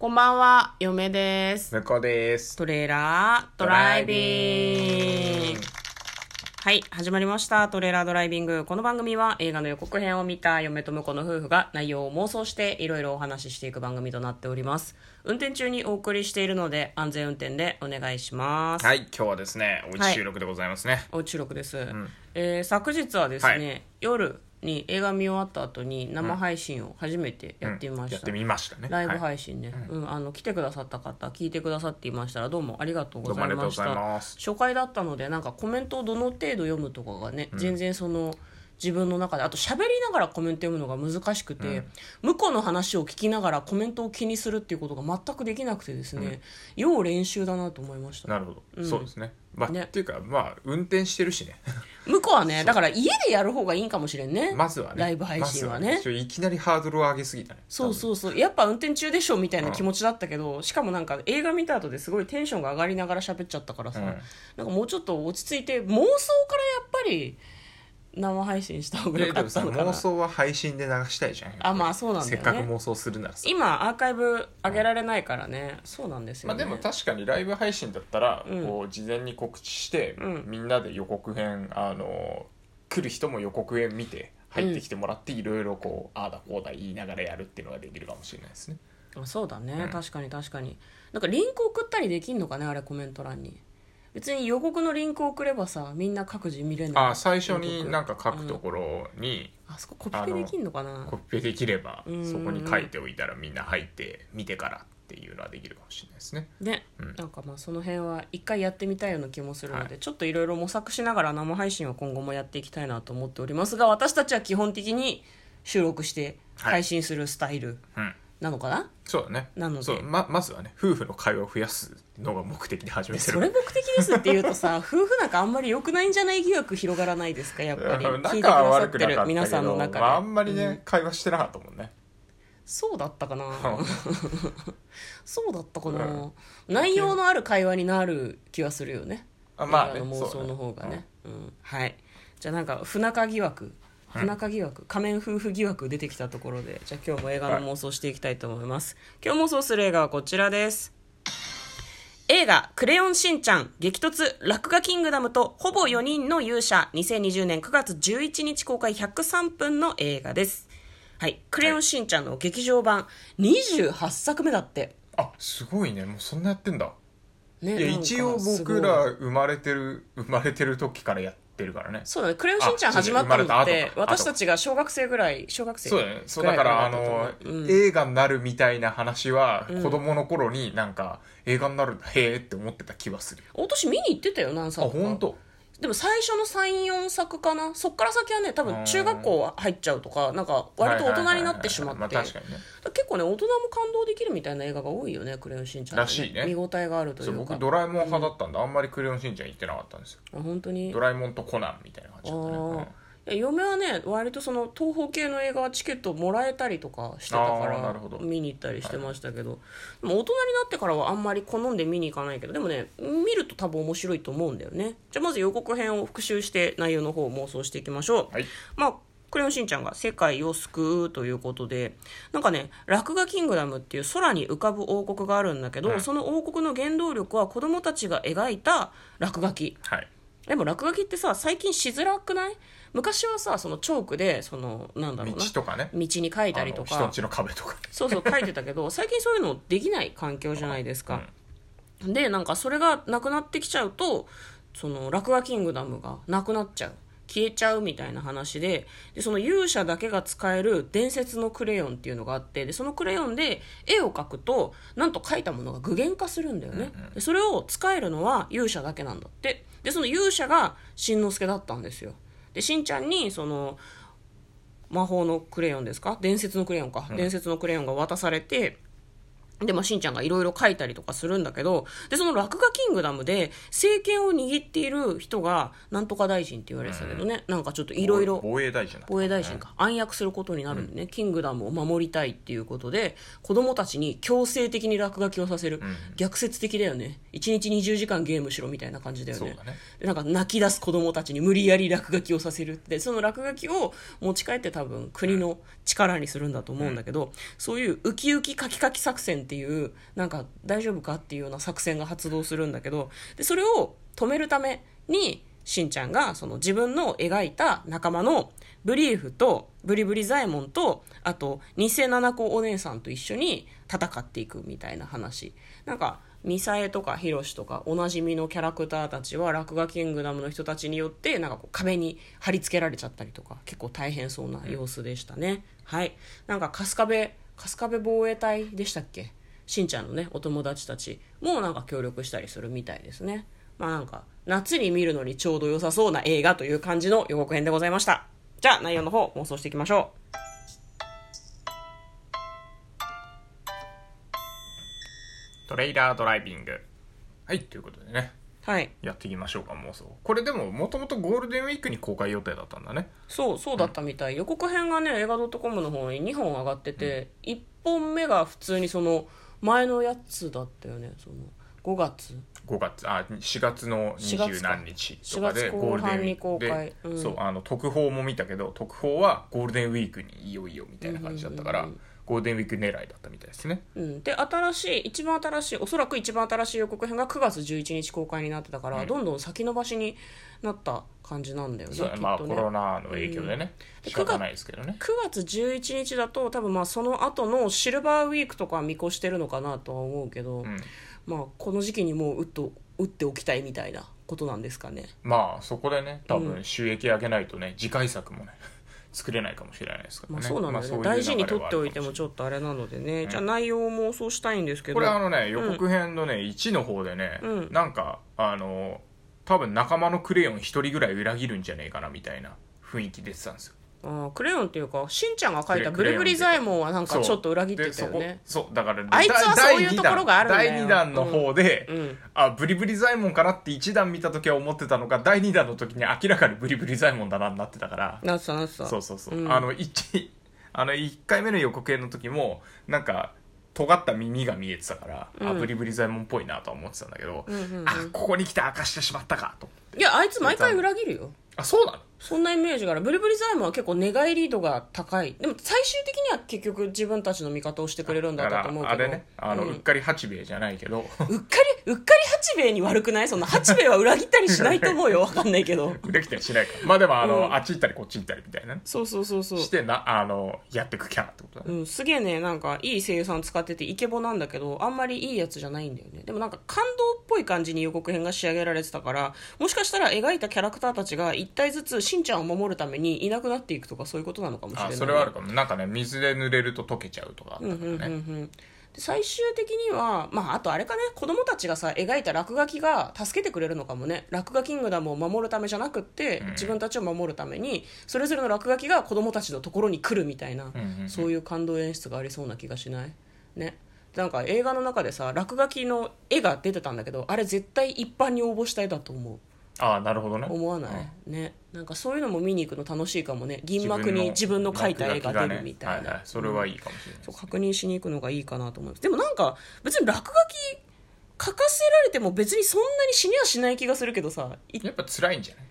こんばんは、嫁です。向こうです。トレーラードライビング。はい、始まりました。トレーラードライビング。この番組は映画の予告編を見た嫁と婿の夫婦が内容を妄想していろいろお話ししていく番組となっております。運転中にお送りしているので安全運転でお願いします。はい、今日はですね、おうち収録でございますね。おうち収録です、えー昨日はですね、はい夜に映画見終わった後に生配信を初めてやってみました、やってみましたね。ライブはい配信ね、うん。あの来てくださった方聞いてくださっていましたらどうもありがとうございました。初回だったのでなんかコメントをどの程度読むとかがね、全然その自分の中で。あと喋りながらコメント読むのが難しくて、向こうの話を聞きながらコメントを気にするっていうことが全くできなくてですね、要練習だなと思いました。なるほど、そうですね。まあ、ね。っていうか、まあ、運転してるしね。向こうはねだから家でやる方がいいんかもしれんね。まずはね。ライブ配信はね。まずちょいきなりハードルを上げすぎたね。そうそうそう。やっぱ運転中でしょみたいな気持ちだったけど、しかもなんか映画見た後ですごいテンションが上がりながら喋っちゃったからさ、うん。なんかもうちょっと落ち着いて妄想からやっぱり生配信した方が多分。良ででもさ、かったのかな。妄想は配信で流したいじゃん。あまあそうなんだよね。せっかく妄想するならさ。今アーカイブ上げられないからね、そうなんですよね、まあでも確かにライブ配信だったら、うん。こう事前に告知して、うん。みんなで予告編あの来る人も予告編見て入ってきてもらっていろいろこうああだこうだ言いながらやるっていうのができるかもしれないですね。あそうだね、うん。確かに確かに。なんかリンク送ったりできんのかねあれコメント欄に別に予告のリンク送ればさみんな各自見れるのあ最初になんか書くところにあそこコピペできんのかな？コピペできればうん。そこに書いておいたらみんな入って見てからっていうのはできるかもしれないですね。ね、うん。なんかまあその辺は一回やってみたいような気もするので、はちょっといろいろ模索しながら生配信は今後もやっていきたいなと思っておりますが私たちは基本的に収録してはい。配信するスタイル。うんなのかな、そうだね。なので。そうままずはね夫婦の会話を増やすのが目的で始めてる。それ目的ですって言うとさ夫婦仲あんまり良くないんじゃない疑惑広がらないですかやっぱり。聞いてくださってる皆さんの中で、まあ、あんまりね、会話してなかったもんね。そうだったかな。うん。そうだったかな、うん。内容のある会話になる気はするよね。あまあね。の妄想の方がそうね。うん。はい。じゃあなんか不仲疑惑不仲疑惑、仮面夫婦疑惑出てきたところでじゃあ今日も映画の妄想していきたいと思います、今日妄想する映画はこちらです。映画「クレヨンしんちゃん激突落書キングダムとほぼ4人の勇者」2020年9月11日公開103分の映画です。はい「クレヨンしんちゃん」の劇場版28作目だって。あすごいね。もうそんなやってんだ。ねいや一応僕ら生まれてる生まれてる時からやってるからね。そうだね「クレヨンしんちゃん」始まったのあって私たちが小学生ぐらい小学生そうだね。そうだからあのううん。映画になるみたいな話はうん。子供の頃になんか映画になるんだへえって思ってた気はするお年見に行ってたよ何あ作か本当でも最初の34作かな？そっから先はね多分中学校入っちゃうとかなんか割と大人になってしまって。結構ね大人も感動できるみたいな映画が多いよね「クレヨンしんちゃん」らしいね。見応えがあるといそううか僕ドラえもん派だったんであんまりクレヨンしんちゃん行ってなかったんですよ。あ本当に？ドラえもんとコナンみたいな感じだったね嫁はね割とその東宝系の映画はチケットもらえたりとかしてたから見に行ったりしてましたけど、でも大人になってからはあんまり好んで見に行かないけどでもね見ると多分面白いと思うんだよね。じゃあまず予告編を復習して内容の方を妄想していきましょう、はい。まあクレヨンしんちゃんが世界を救うということでなんかね落書キングダムっていう空に浮かぶ王国があるんだけど、うんその王国の原動力は子供たちが描いた落書き。はいでも落書きってさ最近しづらくない？昔はさそのチョークでそのなんだろうな。道とかね。道に書いたりとか。人んちの壁とか。そうそう書いてたけど 最近そういうのできない環境じゃないですか、でなんかそれがなくなってきちゃうとその落書キングダムがなくなっちゃう。消えちゃうみたいな話で。でその勇者だけが使える伝説のクレヨンっていうのがあってでそのクレヨンで絵を描くとなんと描いたものが具現化するんだよね、でそれを使えるのは勇者だけなんだってでその勇者がしんのすけだったんですよ。でしんちゃんにその魔法のクレヨンですか？伝説のクレヨンか、伝説のクレヨンが渡されてで、まあ、しんちゃんがいろいろ書いたりとかするんだけど、で、その落書キングダムで、政権を握っている人が、なんとか大臣って言われてたけどね、なんかちょっといろいろ、防衛大臣だった防衛大臣か、暗躍することになるんでね、キングダムを守りたいっていうことで、子供たちに強制的に落書きをさせる。逆説的だよね。1日20時間ゲームしろみたいな感じだよね。ね。でなんか泣き出す子供たちに無理やり落書きをさせるって。その落書きを持ち帰って多分国の力にするんだと思うんだけど、そういうウキウキカキカキ作戦ってっていうなんか大丈夫かっていうような作戦が発動するんだけどでそれを止めるためにしんちゃんがその自分の描いた仲間のブリーフとブリブリザエモンとあと偽七子お姉さんと一緒に戦っていくみたいな話。なんかミサエとかヒロシとかおなじみのキャラクターたちは落書キングダムの人たちによってなんかこう壁に貼り付けられちゃったりとか結構大変そうな様子でしたね、はい。なんか春日部春日部防衛隊でしたっけ？しんちゃんのねお友達たちもなんか協力したりするみたいですね。まあなんか夏に見るのにちょうど良さそうな映画という感じの予告編でございました。じゃあ内容の方妄想していきましょう。トレイラードライビング。はいということでね。はい。やっていきましょうか妄想。これでももともとゴールデンウィークに公開予定だったんだね。そうそうだったみたい、予告編がね映画 .com の方に2本上がってて、1本目が普通にその前のやつだったよねその5月。5月あ4月の二十何日とかで4月ゴールデンウィークで、うん。そうあの特報も見たけど特報はゴールデンウィークにいよいよみたいな感じだったから、うんうんうんゴールデンウィーク狙いだったみたいですね。うん、で新しい一番新しいおそらく一番新しい予告編が9月11日公開になってたから、どんどん先延ばしになった感じなんだよねね。まあコロナの影響でね、うん。仕方ないですけどね。9月11日だと多分まあその後のシルバーウィークとかは見越してるのかなとは思うけど、ん。まあこの時期にもう打っと打っておきたいみたいなことなんですかね。まあそこでね多分収益上げないとね次回作もね作れないかもしれないですからね。まあそうなんだよね、まあ大事に取っておい。てもちょっとあれなのでね、じゃあ内容を妄想したいんですけど。これあのね予告編のね、1の方でね、うん。なんかあの多分仲間のクレヨン1人ぐらい裏切るんじゃねえかなみたいな雰囲気出てたんですよクレヨンっていうかしんちゃんが描いたクブリブリレクレヨンっていうかザエモンはなんかちょっと裏切ってでたよね。そうだからあいつはそういうところがあるんだよ。第2弾の方で、うんうん。あブリブリザイモンかなって1弾見た時は思ってたのが第2弾の時に明らかにブリブリザイモンだなになってたから。なっなっそうそうそう、ん。あの 1, あの1回目の予告編の時もなんか尖った耳が見えてたから、あブリブリザイモンっぽいなとは思ってたんだけど、んうんうん。あここに来て明かしてしまったかといやあいつ毎回裏切るよ。あそうなの？そんなイメージがある。ブリブリザイモンは結構寝返り度が高い。でも最終的には結局自分たちの味方をしてくれるんだったと思うけど。らあれね。あの、ううんっかり八兵衛じゃないけど。うっかりうっかり八兵衛に悪くない？そんな八兵衛は裏切ったりしないと思うよ。わかんないけど。できたりしないか。らまあでもあの、うん。あっち行ったりこっち行ったりみたいなね。そうそうそうそう。してなあのやってくキャラってことだね、うん、すげえねなんかいい声優さん使っててイケボなんだけどあんまりいいやつじゃないんだよね。でもなんか感動っぽい感じに予告編が仕上げられてたからもしかしたら描いたキャラクターたちが一体ずつしんちゃんを守るためにいなくなっていくとかそういうことなのかもしれない、あそれはあるかも。なんかね水で濡れると溶けちゃうとかあったからね、うんうんうん。で最終的には、まあ、あとあれかね。子供たちがさ描いた落書きが助けてくれるのかもね。落書キングダムを守るためじゃなくって、自分たちを守るためにそれぞれの落書きが子供たちのところに来るみたいな、んうんうん。そういう感動演出がありそうな気がしない？ねなんか映画の中でさ落書きの絵が出てたんだけどあれ絶対一般に応募した絵だと思う。ああなるほどね。思わない、ね。なんかそういうのも見に行くの楽しいかもね。銀幕に自分の描いた絵が出るみたいな、はいはい、それはいいかもしれない、そう確認しに行くのがいいかなと思います。でもなんか別に落書き書かせられても別にそんなに死にはしない気がするけどさいやっぱ辛いんじゃない？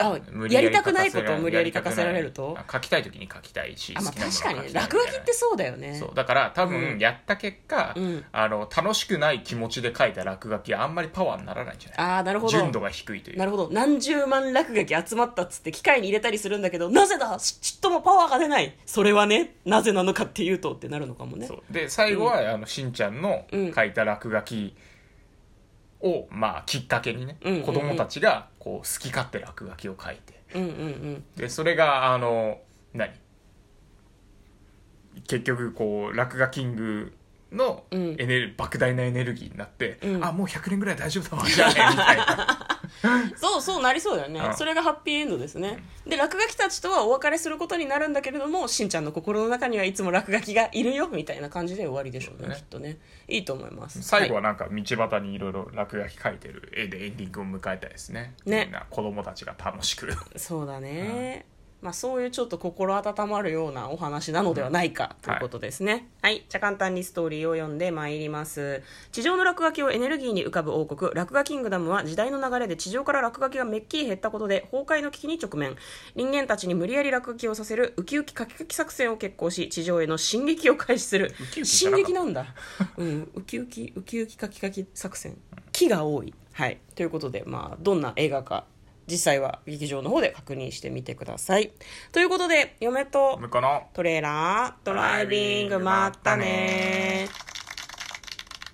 あやりたくないことを無理やり書かせられると？書きたい時に書きたいし確かに落書きってそうだよね。そう。だから多うん。分やった結果、うん。あの楽しくない気持ちで書いた落書きはあんまりパワーにならないんじゃない？ああなるほど。純度が低いという。なるほど。何十万落書き集まったっつって機械に入れたりするんだけどなぜだ？ちっともパワーが出ない。それはねなぜなのかっていうとってなるのかもね。で最後は、あのしんちゃんのうん。書いた落書きを、まあきっかけにね、うんうんうん。子供たちがこう好き勝手落書きを書いて。うんうんうん。でそれがあの何？結局こう落書キングのうん。エネル、莫大なエネルギーになって、うん。あもう100年ぐらい大丈夫だわじゃあねみたいな そうそうなりそうだよね、うん。それがハッピーエンドですね。で落書きたちとはお別れすることになるんだけれどもしんちゃんの心の中にはいつも落書きがいるよみたいな感じで終わりでしょうねねきっとね。いいと思います。最後ははなんか道端にいろいろ落書き書いてる絵でエンディングを迎えたいですね。ね。みんな子供たちが楽しく。いそうだね、まあ、そういうちょっと心温まるようなお話なのではないかということですね。はい、じゃあ簡単にストーリーを読んでまいります。地上の落書きをエネルギーに浮かぶ王国、落書キングダムは時代の流れで地上から落書きがめっきり減ったことで崩壊の危機に直面。人間たちに無理やり落書きをさせるウキウキ書き書き作戦を決行し、地上への進撃を開始する。進撃なんだ。うん、ウキウキ、ウキウキ書き書き作戦。木が多い。はい。ということで、まあ、どんな映画か、実際は劇場の方で確認してみてください。ということで、嫁とトレーラードライビングまったね